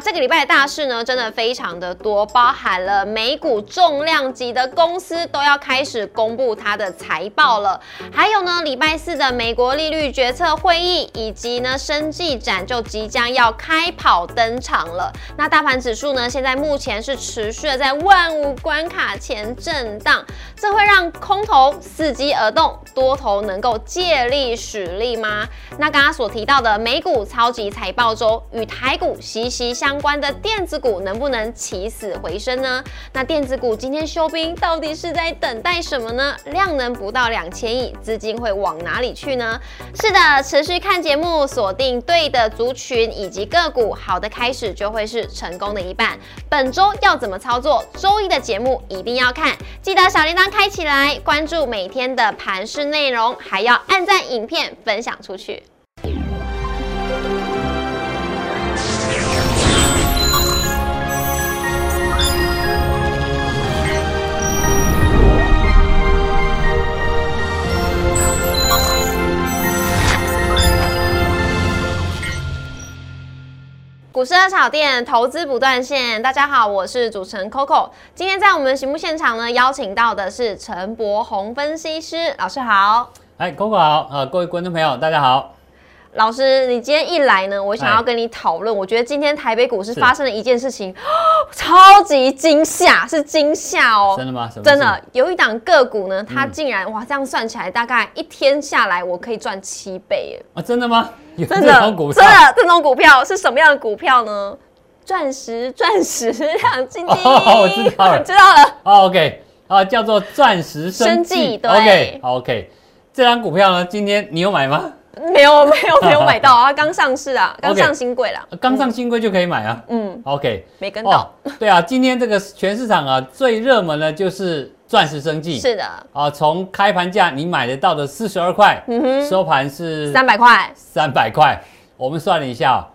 这个礼拜的大事呢，真的非常的多，包含了美股重量级的公司都要开始公布它的财报了，还有呢，礼拜四的美国利率决策会议，以及呢，生技展就即将要开跑登场了。那大盘指数呢，现在目前是持续的在万五关卡前震荡，这会让空头伺机而动，多头能够借力使力吗？那刚刚所提到的美股超级财报周与台股息息相相关的电子股能不能起死回生呢？那电子股今天休兵，到底是在等待什么呢？量能不到两千亿，资金会往哪里去呢？是的，持续看节目，锁定对的族群以及个股，好的开始就会是成功的一半。本周要怎么操作？周一的节目一定要看，记得小铃铛开起来，关注每天的盘势内容，还要按赞影片分享出去。股市二炒店投资不断线，大家好，我是主持人 Coco。今天在我们节目现场呢，邀请到的是陈柏宏分析师老师好。哎，Coco 好，呃，各位观众朋友大家好。老师，你今天一来呢，我想要跟你讨论。我觉得今天台北股市发生了一件事情，超级惊吓，是惊吓哦。真的吗？真的，有一档个股呢，它竟然哇，这样算起来大概一天下来，我可以赚七倍耶！啊，真的吗？真的，真的，这种股票是什么样的股票呢？钻石，钻石亮晶晶。哦，我知道了，知道了。OK，啊，叫做钻石生技。OK，OK，这张股票呢，今天你有买吗？没有，没有，没有买到啊！刚上市啊，刚上新贵了。刚上新贵就可以买啊？嗯，OK，没跟到。对啊，今天这个全市场啊，最热门的就是钻石生技。是的。啊，从开盘价你买得到的四十二块，嗯哼，收盘是三百块。三百块，我们算了一下，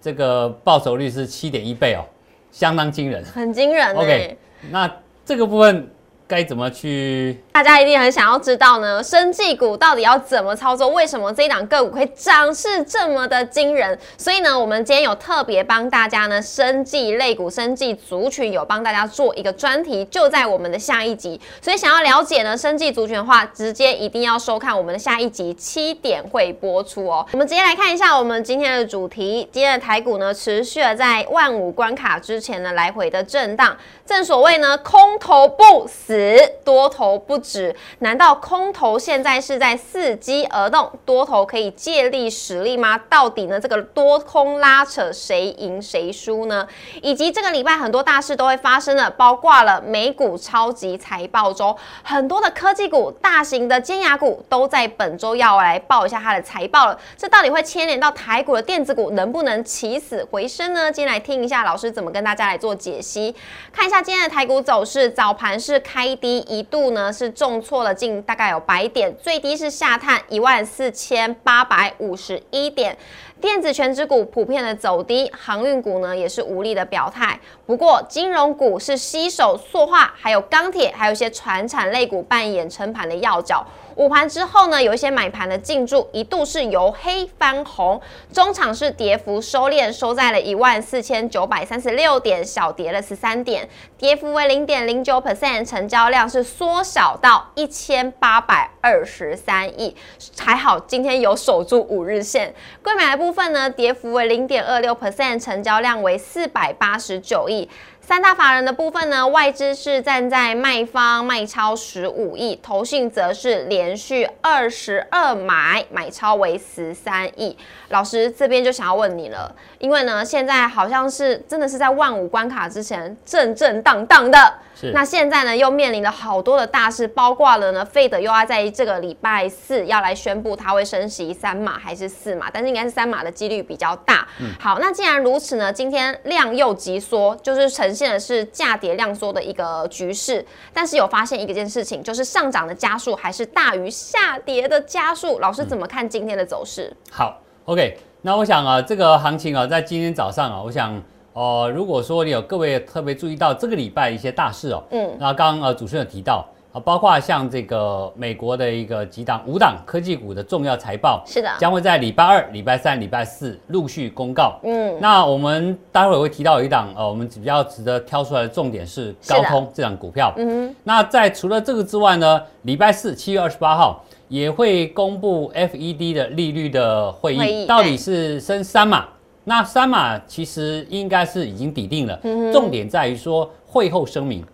这个报酬率是七点一倍哦，相当惊人。很惊人。OK，那这个部分。该怎么去？大家一定很想要知道呢，生技股到底要怎么操作？为什么这一档个股会涨势这么的惊人？所以呢，我们今天有特别帮大家呢，生技类股、生技族群有帮大家做一个专题，就在我们的下一集。所以想要了解呢，生技族群的话，直接一定要收看我们的下一集，七点会播出哦。我们直接来看一下我们今天的主题。今天的台股呢，持续的在万五关卡之前呢，来回的震荡。正所谓呢，空头不死。多头不止，难道空头现在是在伺机而动，多头可以借力使力吗？到底呢这个多空拉扯谁赢谁输呢？以及这个礼拜很多大事都会发生的，包括了美股超级财报周，很多的科技股、大型的尖牙股都在本周要来报一下它的财报了。这到底会牵连到台股的电子股能不能起死回生呢？今天来听一下老师怎么跟大家来做解析，看一下今天的台股走势，早盘是开。低一度呢是重挫了近大概有百点，最低是下探一万四千八百五十一点。电子全指股普遍的走低，航运股呢也是无力的表态。不过金融股是吸手塑化，还有钢铁，还有一些船产类股扮演撑盘的要角。午盘之后呢，有一些买盘的进驻，一度是由黑翻红，中场是跌幅收敛，收在了一万四千九百三十六点，小跌了十三点，跌幅为零点零九 percent，成交量是缩小到一千八百二十三亿，还好今天有守住五日线。贵买的部分呢，跌幅为零点二六 percent，成交量为四百八十九亿。三大法人的部分呢，外资是站在卖方卖超十五亿，投信则是连续二十二买买超为十三亿。老师这边就想要问你了，因为呢现在好像是真的是在万五关卡之前震震荡荡的，那现在呢又面临了好多的大事，包括了呢费德又要在这个礼拜四要来宣布他会升息三码还是四码，但是应该是三码的几率比较大。好，那既然如此呢，今天量又急缩，就是呈。现的是价跌量缩的一个局势，但是有发现一个件事情，就是上涨的加速还是大于下跌的加速。老师怎么看今天的走势？好，OK，那我想啊，这个行情啊，在今天早上啊，我想哦，如果说你有各位特别注意到这个礼拜一些大事哦，嗯，那刚刚呃主持人有提到啊，包括像这个美国的一个几档五档科技股的重要财报，是的，将会在礼拜二、礼拜三、礼拜四陆续公告。嗯，那我们待会儿会提到一档呃，我们比较值得挑出来的重点是高通这档股票。嗯，那在除了这个之外呢，礼拜四七月二十八号也会公布 FED 的利率的会议，到底是升三码？那三码其实应该是已经抵定了，嗯重点在于说会后声明。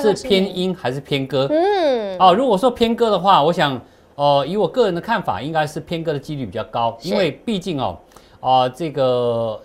是偏音。还是偏歌？嗯，哦，如果说偏歌的话，我想，呃，以我个人的看法，应该是偏歌的几率比较高，因为毕竟哦，啊，这个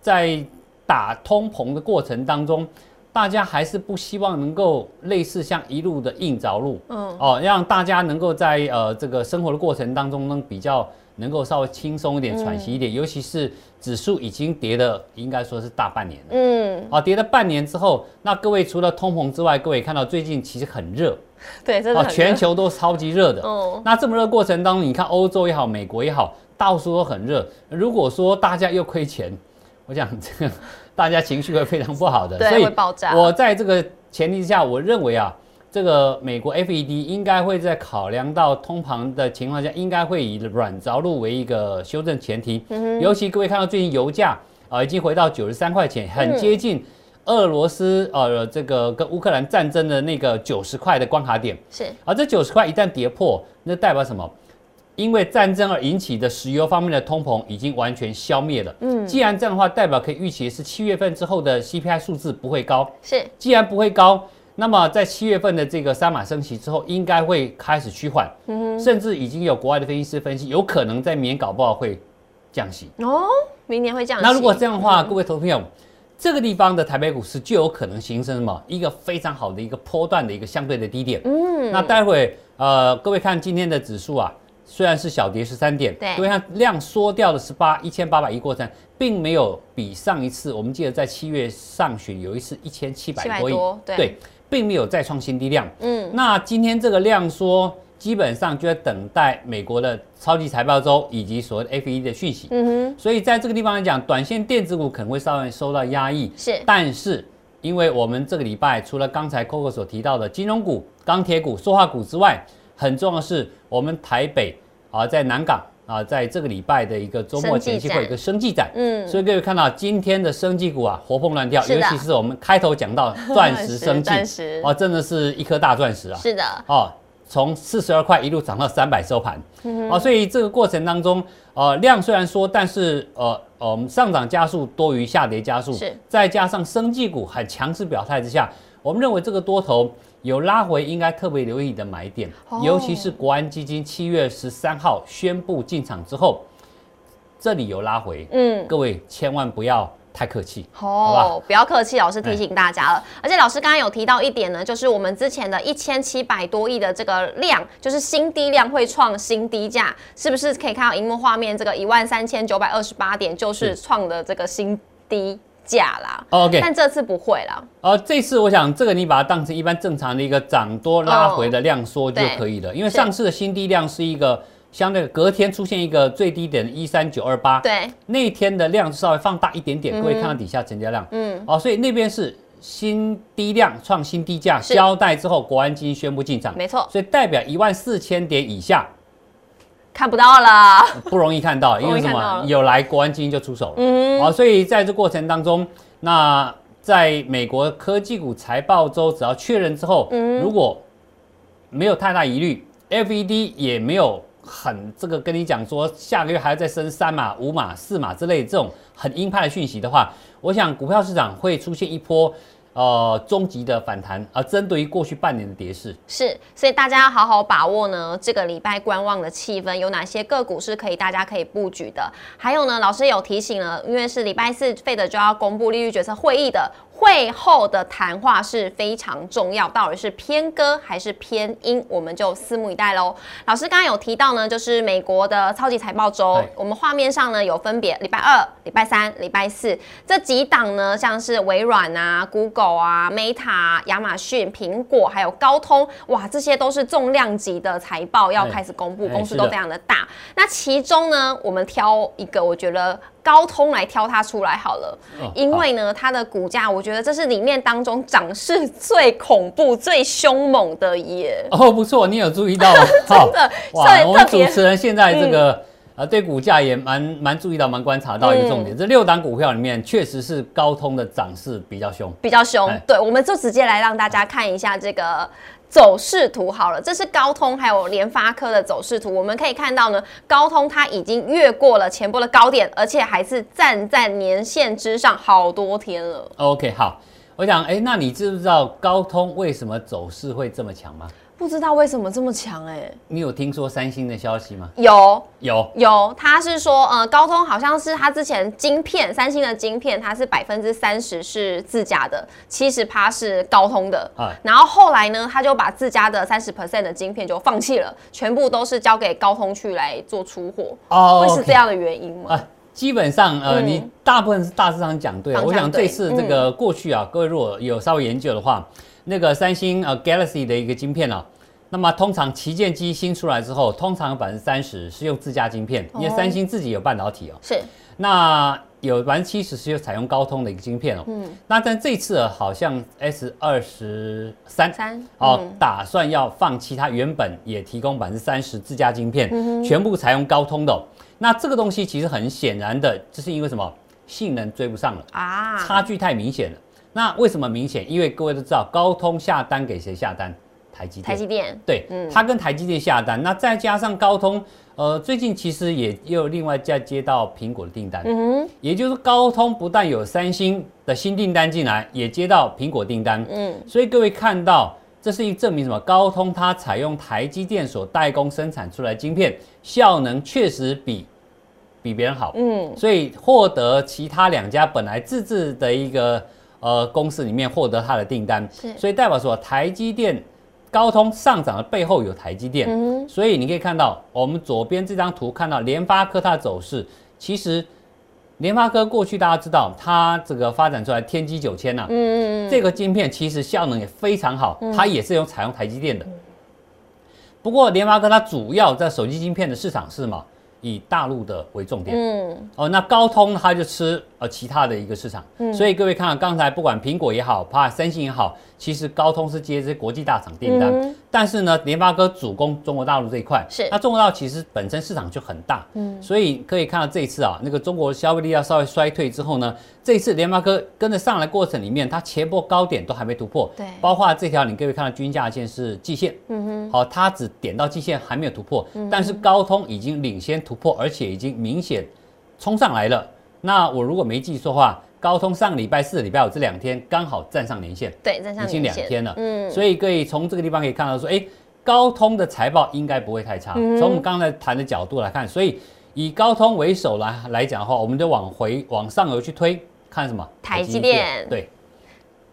在打通膨的过程当中，大家还是不希望能够类似像一路的硬着陆，嗯，哦，让大家能够在呃这个生活的过程当中呢比较。能够稍微轻松一点、喘息一点，尤其是指数已经跌了，应该说是大半年了。嗯，啊，跌了半年之后，那各位除了通膨之外，各位看到最近其实很热，对，真的，全球都超级热的。哦，那这么热过程当中，你看欧洲也好，美国也好，到处都很热。如果说大家又亏钱，我想这个大家情绪会非常不好的。对，会爆炸。我在这个前提之下，我认为啊。这个美国 FED 应该会在考量到通膨的情况下，应该会以软着陆为一个修正前提。尤其各位看到最近油价啊，已经回到九十三块钱，很接近俄罗斯呃这个跟乌克兰战争的那个九十块的关卡点。是。而这九十块一旦跌破，那代表什么？因为战争而引起的石油方面的通膨已经完全消灭了。嗯。既然这样的话，代表可以预期是七月份之后的 CPI 数字不会高。是。既然不会高。那么在七月份的这个三码升息之后，应该会开始趋缓，甚至已经有国外的分析师分析，有可能在明年搞不好会降息哦，明年会降息。那如果这样的话，各位投资朋友，这个地方的台北股市就有可能形成什么一个非常好的一个波段的一个相对的低点。嗯，那待会呃，各位看今天的指数啊，虽然是小跌十三点，对，因为它量缩掉了十八一千八百亿过程，并没有比上一次，我们记得在七月上旬有一次一千七百多亿，对。并没有再创新低量，嗯，那今天这个量缩，基本上就在等待美国的超级财报周以及所谓的 F E 的讯息，嗯哼，所以在这个地方来讲，短线电子股可能会稍微受到压抑，是，但是因为我们这个礼拜除了刚才 Coco 所提到的金融股、钢铁股、塑化股之外，很重要的是我们台北啊，在南港。啊，在这个礼拜的一个周末前期会有一个生技展，嗯，所以各位看到今天的生技股啊，活蹦乱跳，尤其是我们开头讲到 钻石生技，哦，真的是一颗大钻石啊，是的，哦，从四十二块一路涨到三百收盘，哦，所以这个过程当中，呃，量虽然说，但是呃，我们上涨加速多于下跌加速，是，再加上生技股很强势表态之下，我们认为这个多头。有拉回，应该特别留意的买点，尤其是国安基金七月十三号宣布进场之后，这里有拉回，嗯，各位千万不要太客气，哦，不要客气，老师提醒大家了。而且老师刚刚有提到一点呢，就是我们之前的一千七百多亿的这个量，就是新低量会创新低价，是不是可以看到荧幕画面这个一万三千九百二十八点，就是。创的这个新低？价啦，OK，但这次不会了。哦，这次我想这个你把它当成一般正常的一个涨多拉回的量缩就可以了，因为上次的新低量是一个相对隔天出现一个最低点一三九二八，对，那天的量稍微放大一点点，各位看到底下成交量，嗯，哦，所以那边是新低量创新低价交代之后，国安基金宣布进场，没错，所以代表一万四千点以下。看不到了，不容易看到，因为什么？有来国安基金就出手了。嗯，好，所以在这过程当中，那在美国科技股财报周只要确认之后，嗯，如果没有太大疑虑，FED 也没有很这个跟你讲说下个月还要再升三码、五码、四码之类这种很鹰派的讯息的话，我想股票市场会出现一波。呃，终极的反弹而，针对于过去半年的跌势是，所以大家要好好把握呢。这个礼拜观望的气氛，有哪些个股是可以大家可以布局的？还有呢，老师有提醒了，因为是礼拜四费德就要公布利率决策会议的。会后的谈话是非常重要，到底是偏歌还是偏音，我们就拭目以待喽。老师刚刚有提到呢，就是美国的超级财报周，我们画面上呢有分别礼拜二、礼拜三、礼拜四这几档呢，像是微软啊、Google 啊、Meta、亚马逊、苹果还有高通，哇，这些都是重量级的财报要开始公布，公司都非常的大。那其中呢，我们挑一个我觉得高通来挑它出来好了，哦因为呢，它的股价，我觉得这是里面当中涨势最恐怖、最凶猛的耶。哦，不错，你有注意到，真的哇！我们主持人现在这个、呃，对股价也蛮蛮注意到、蛮观察到一个重点，这六档股票里面确实是高通的涨势比较凶。比较凶哎。对，我们就直接来让大家看一下这个走势图好了。这是高通还有联发科的走势图，我们可以看到呢，高通它已经越过了前波的高点，而且还是站在年线之上好多天了。OK，好，我想，哎，那你知不知道高通为什么走势会这么强吗？不知道为什么这么强哎、你有听说三星的消息吗？有有，有，他是说，呃，高通好像是他之前晶片，三星的晶片，它是百分之三十是自家的，七十趴是高通的。啊然后后来呢，他就把自家的三十 percent 的晶片就放弃了，全部都是交给高通去来做出货。哦会是这样的原因吗？啊，基本上呃，嗯你大部分是大致上讲对我想这次这个过去啊，各位如果有稍微研究的话，那个三星呃 Galaxy 的一个晶片啊。那么通常旗舰机新出来之后，通常有百分之三十是用自家晶片，因为哦三星自己有半导体哦。是那有百分之七十是采用高通的一个晶片哦。嗯那但这次啊好像 S 二十三三哦，嗯打算要放弃它原本也提供百分之三十自家晶片，嗯全部采用高通的哦、那这个东西其实很显然的，这是因为什么？性能追不上了，啊，差距太明显了。那为什么明显？因为各位都知道，高通下单给谁下单？台积电。台积电对，他跟台积电下单，那再加上高通，呃，最近其实也又另外再接到苹果的订单，嗯哼，也就是高通不但有三星的新订单进来，也接到苹果订单，嗯，所以各位看到，这是一证明什么？高通它采用台积电所代工生产出来的晶片，效能确实比比别人好，嗯，所以获得其他两家本来自制的一个呃公司里面获得它的订单，所以代表说台积电。高通上涨的背后有台积电，嗯所以你可以看到我们左边这张图，看到联发科它的走势，其实联发科过去大家知道，它这个发展出来天玑九千呐，嗯嗯这个晶片其实效能也非常好，它也是用采用台积电的。不过联发科它主要在手机晶片的市场是什么？以大陆的为重点。嗯，哦，那高通它就吃呃其他的一个市场，所以各位看到刚才不管苹果也好，怕三星也好，其实高通是接这些国际大厂订单，嗯但是呢，联发科主攻中国大陆这一块，是。那中国大陆其实本身市场就很大，嗯，所以可以看到这一次啊，那个中国消费力要稍微衰退之后呢，这一次联发科跟着上来过程里面，它前波高点都还没突破，对。包括这条你各位看到均价线是季线，嗯哼，好，它只点到季线还没有突破，但是高通已经领先突破，而且已经明显冲上来了。那我如果没记错的话，高通上个礼拜四、礼拜五这两天刚好站上年线，对，站上已经两天了。嗯，所以可以从这个地方可以看到说，哎，高通的财报应该不会太差。嗯从我们刚才谈的角度来看，所以以高通为首来来讲的话，我们就往回往上游去推，看什么？台积电对，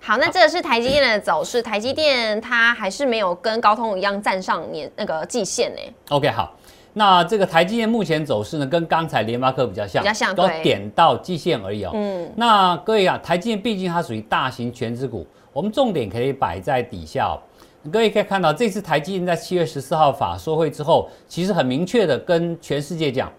好，那这个是台积电的走势，台积电它还是没有跟高通一样站上年那个季线呢。OK，好，那这个台积电目前走势呢，跟刚才联发科比较像，比较像都点到季线而已哦。嗯，那各位啊，台积电毕竟它属于大型全资股，我们重点可以摆在底下哦。各位可以看到，这次台积电在七月十四号法说会之后，其实很明确的跟全世界讲，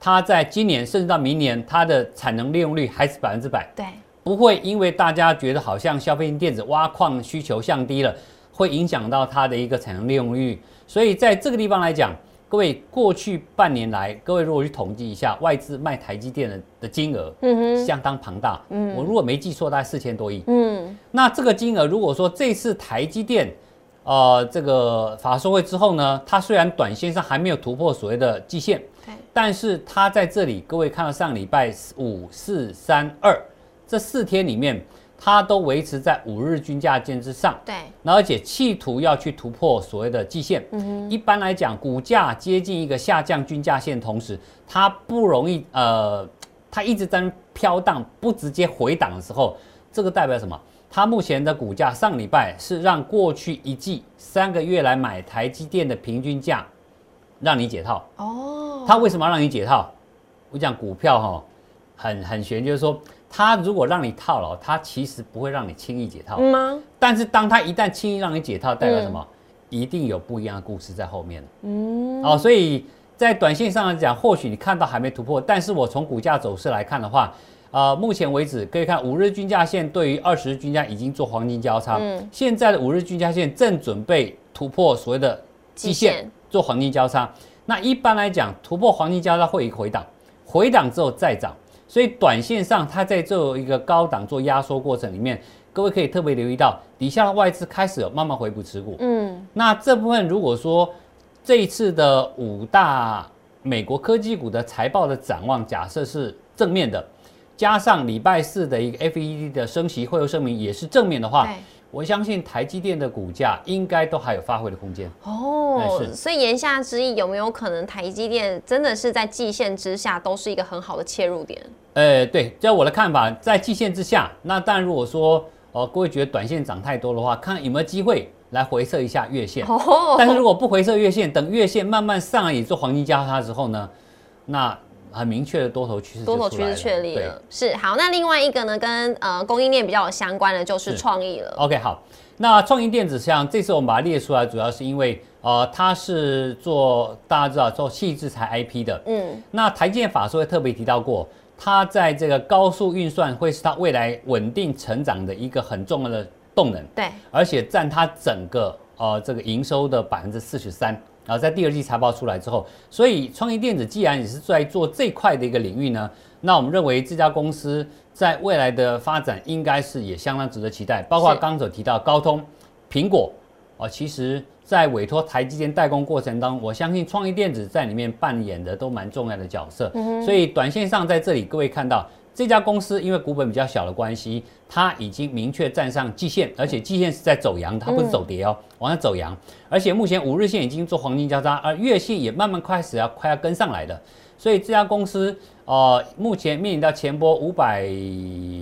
它在今年甚至到明年，它的产能利用率还是百分之百。对，不会因为大家觉得好像消费性电子挖矿需求降低了，会影响到它的一个产能利用率。所以在这个地方来讲，各位过去半年来，各位如果去统计一下外资卖台积电的的金额，嗯哼，相当庞大。嗯，我如果没记错，大概四千多亿。嗯，那这个金额，如果说这次台积电，呃，这个法说会之后呢，它虽然短线上还没有突破所谓的季线，对，但是它在这里，各位看到上礼拜五、四、三、二这四天里面，它都维持在五日均价线之上，对，那而且企图要去突破所谓的季线。嗯一般来讲，股价接近一个下降均价线，同时它不容易呃，它一直在那飘荡，不直接回档的时候，这个代表什么？它目前的股价上礼拜是让过去一季三个月来买台积电的平均价让你解套。哦，它为什么要让你解套？我讲股票哈、很很玄，就是说它如果让你套牢，它其实不会让你轻易解套。嗯吗？但是当它一旦轻易让你解套，代表什么？一定有不一样的故事在后面。嗯，哦，所以在短线上来讲，或许你看到还没突破，但是我从股价走势来看的话，呃，目前为止可以看五日均价线对于二十日均价已经做黄金交叉，嗯，现在的五日均价线正准备突破所谓的季线，做黄金交叉。那一般来讲，突破黄金交叉会一个回档，回档之后再涨，所以短线上它在做一个高档做压缩过程里面。各位可以特别留意到，底下的外资开始有慢慢回补持股。嗯，那这部分如果说这一次的五大美国科技股的财报的展望，假设是正面的，加上礼拜四的一个 FED 的升息会后声明也是正面的话，我相信台积电的股价应该都还有发挥的空间。哦，所以言下之意，有没有可能台积电真的是在季线之下都是一个很好的切入点？呃，对，在我的看法，在季线之下，那但如果说哦，各位觉得短线涨太多的话，看有没有机会来回测一下月线。哦。但是如果不回测月线，等月线慢慢上来，也做黄金交叉之后呢，那很明确的多头趋势多头趋势确立了。是好，那另外一个呢，跟呃供应链比较有相关的就是创意了。OK，好，那创意电子像这次我们把它列出来，主要是因为呃它是做大家知道做细制裁 IP 的。嗯。那台建法说会特别提到过。它在这个高速运算会是它未来稳定成长的一个很重要的动能，对，而且占它整个呃这个营收的百分之四十三。然后在第二季财报出来之后，所以创意电子既然也是在做这块的一个领域呢，那我们认为这家公司在未来的发展应该是也相当值得期待。包括刚所提到高通、苹果，哦，其实。在委托台积电代工过程当中，我相信创意电子在里面扮演的都蛮重要的角色。嗯所以短线上在这里，各位看到这家公司因为股本比较小的关系，它已经明确站上季线，而且季线是在走阳，它不是走跌哦，往上走阳。而且目前五日线已经做黄金交叉，而月线也慢慢开始要快要跟上来的。所以这家公司。呃，目前面临到前波五百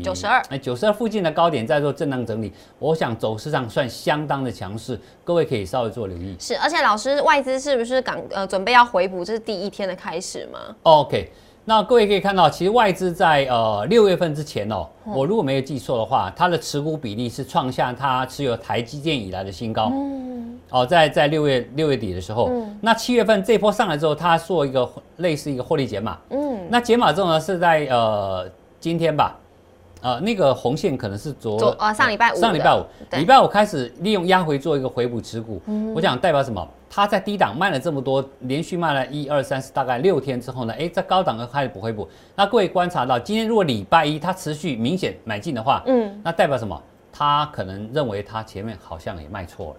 九十二，哎，九十二附近的高点在做震荡整理，我想走势上算相当的强势，各位可以稍微做留意。是，而且老师，外资是不是港呃准备要回补？这是第一天的开始吗？OK。那各位可以看到，其实外资在呃六月份之前哦，我如果没有记错的话，它的持股比例是创下它持有台积电以来的新高。嗯。哦，在在六月六月底的时候，那七月份这波上来之后，它做一个类似一个获利解码。嗯。那解码之后呢，是在呃今天吧。呃，那个红线可能是昨呃上礼拜五，上礼拜五，礼拜五开始利用压回做一个回补持股。嗯我想代表什么？它在低档卖了这么多，连续卖了一二三四，大概六天之后呢，哎，在高档又开始补回补。那各位观察到，今天如果礼拜一它持续明显买进的话，嗯，那代表什么？他可能认为他前面好像也卖错了。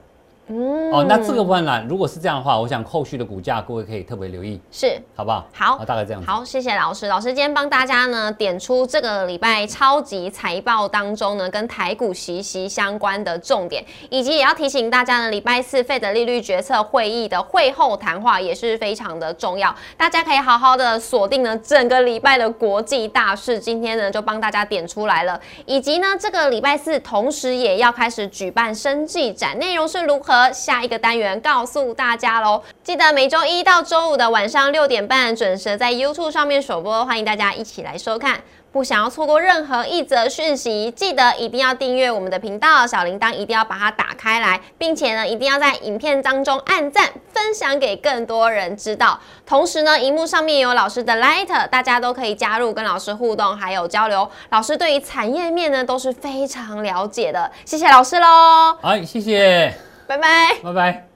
哦，那这个部分呢，如果是这样的话，我想后续的股价各位可以特别留意，是好不好？好，大概这样。好，谢谢老师。老师今天帮大家呢点出这个礼拜超级财报当中呢跟台股息息相关的重点，以及也要提醒大家呢，礼拜四费的利率决策会议的会后谈话也是非常的重要，大家可以好好的锁定呢整个礼拜的国际大事。今天呢就帮大家点出来了，以及呢这个礼拜四同时也要开始举办生计展，内容是如何？下一个单元告诉大家喽，记得每周一到周五的晚上六点半准时在 YouTube 上面首播，欢迎大家一起来收看。不想要错过任何一则讯息，记得一定要订阅我们的频道，小铃铛一定要把它打开来，并且呢，一定要在影片当中按赞，分享给更多人知道。同时呢，荧幕上面有老师的 Light，大家都可以加入跟老师互动，还有交流。老师对于产业面呢都是非常了解的，谢谢老师喽。好，谢谢。拜拜，拜拜。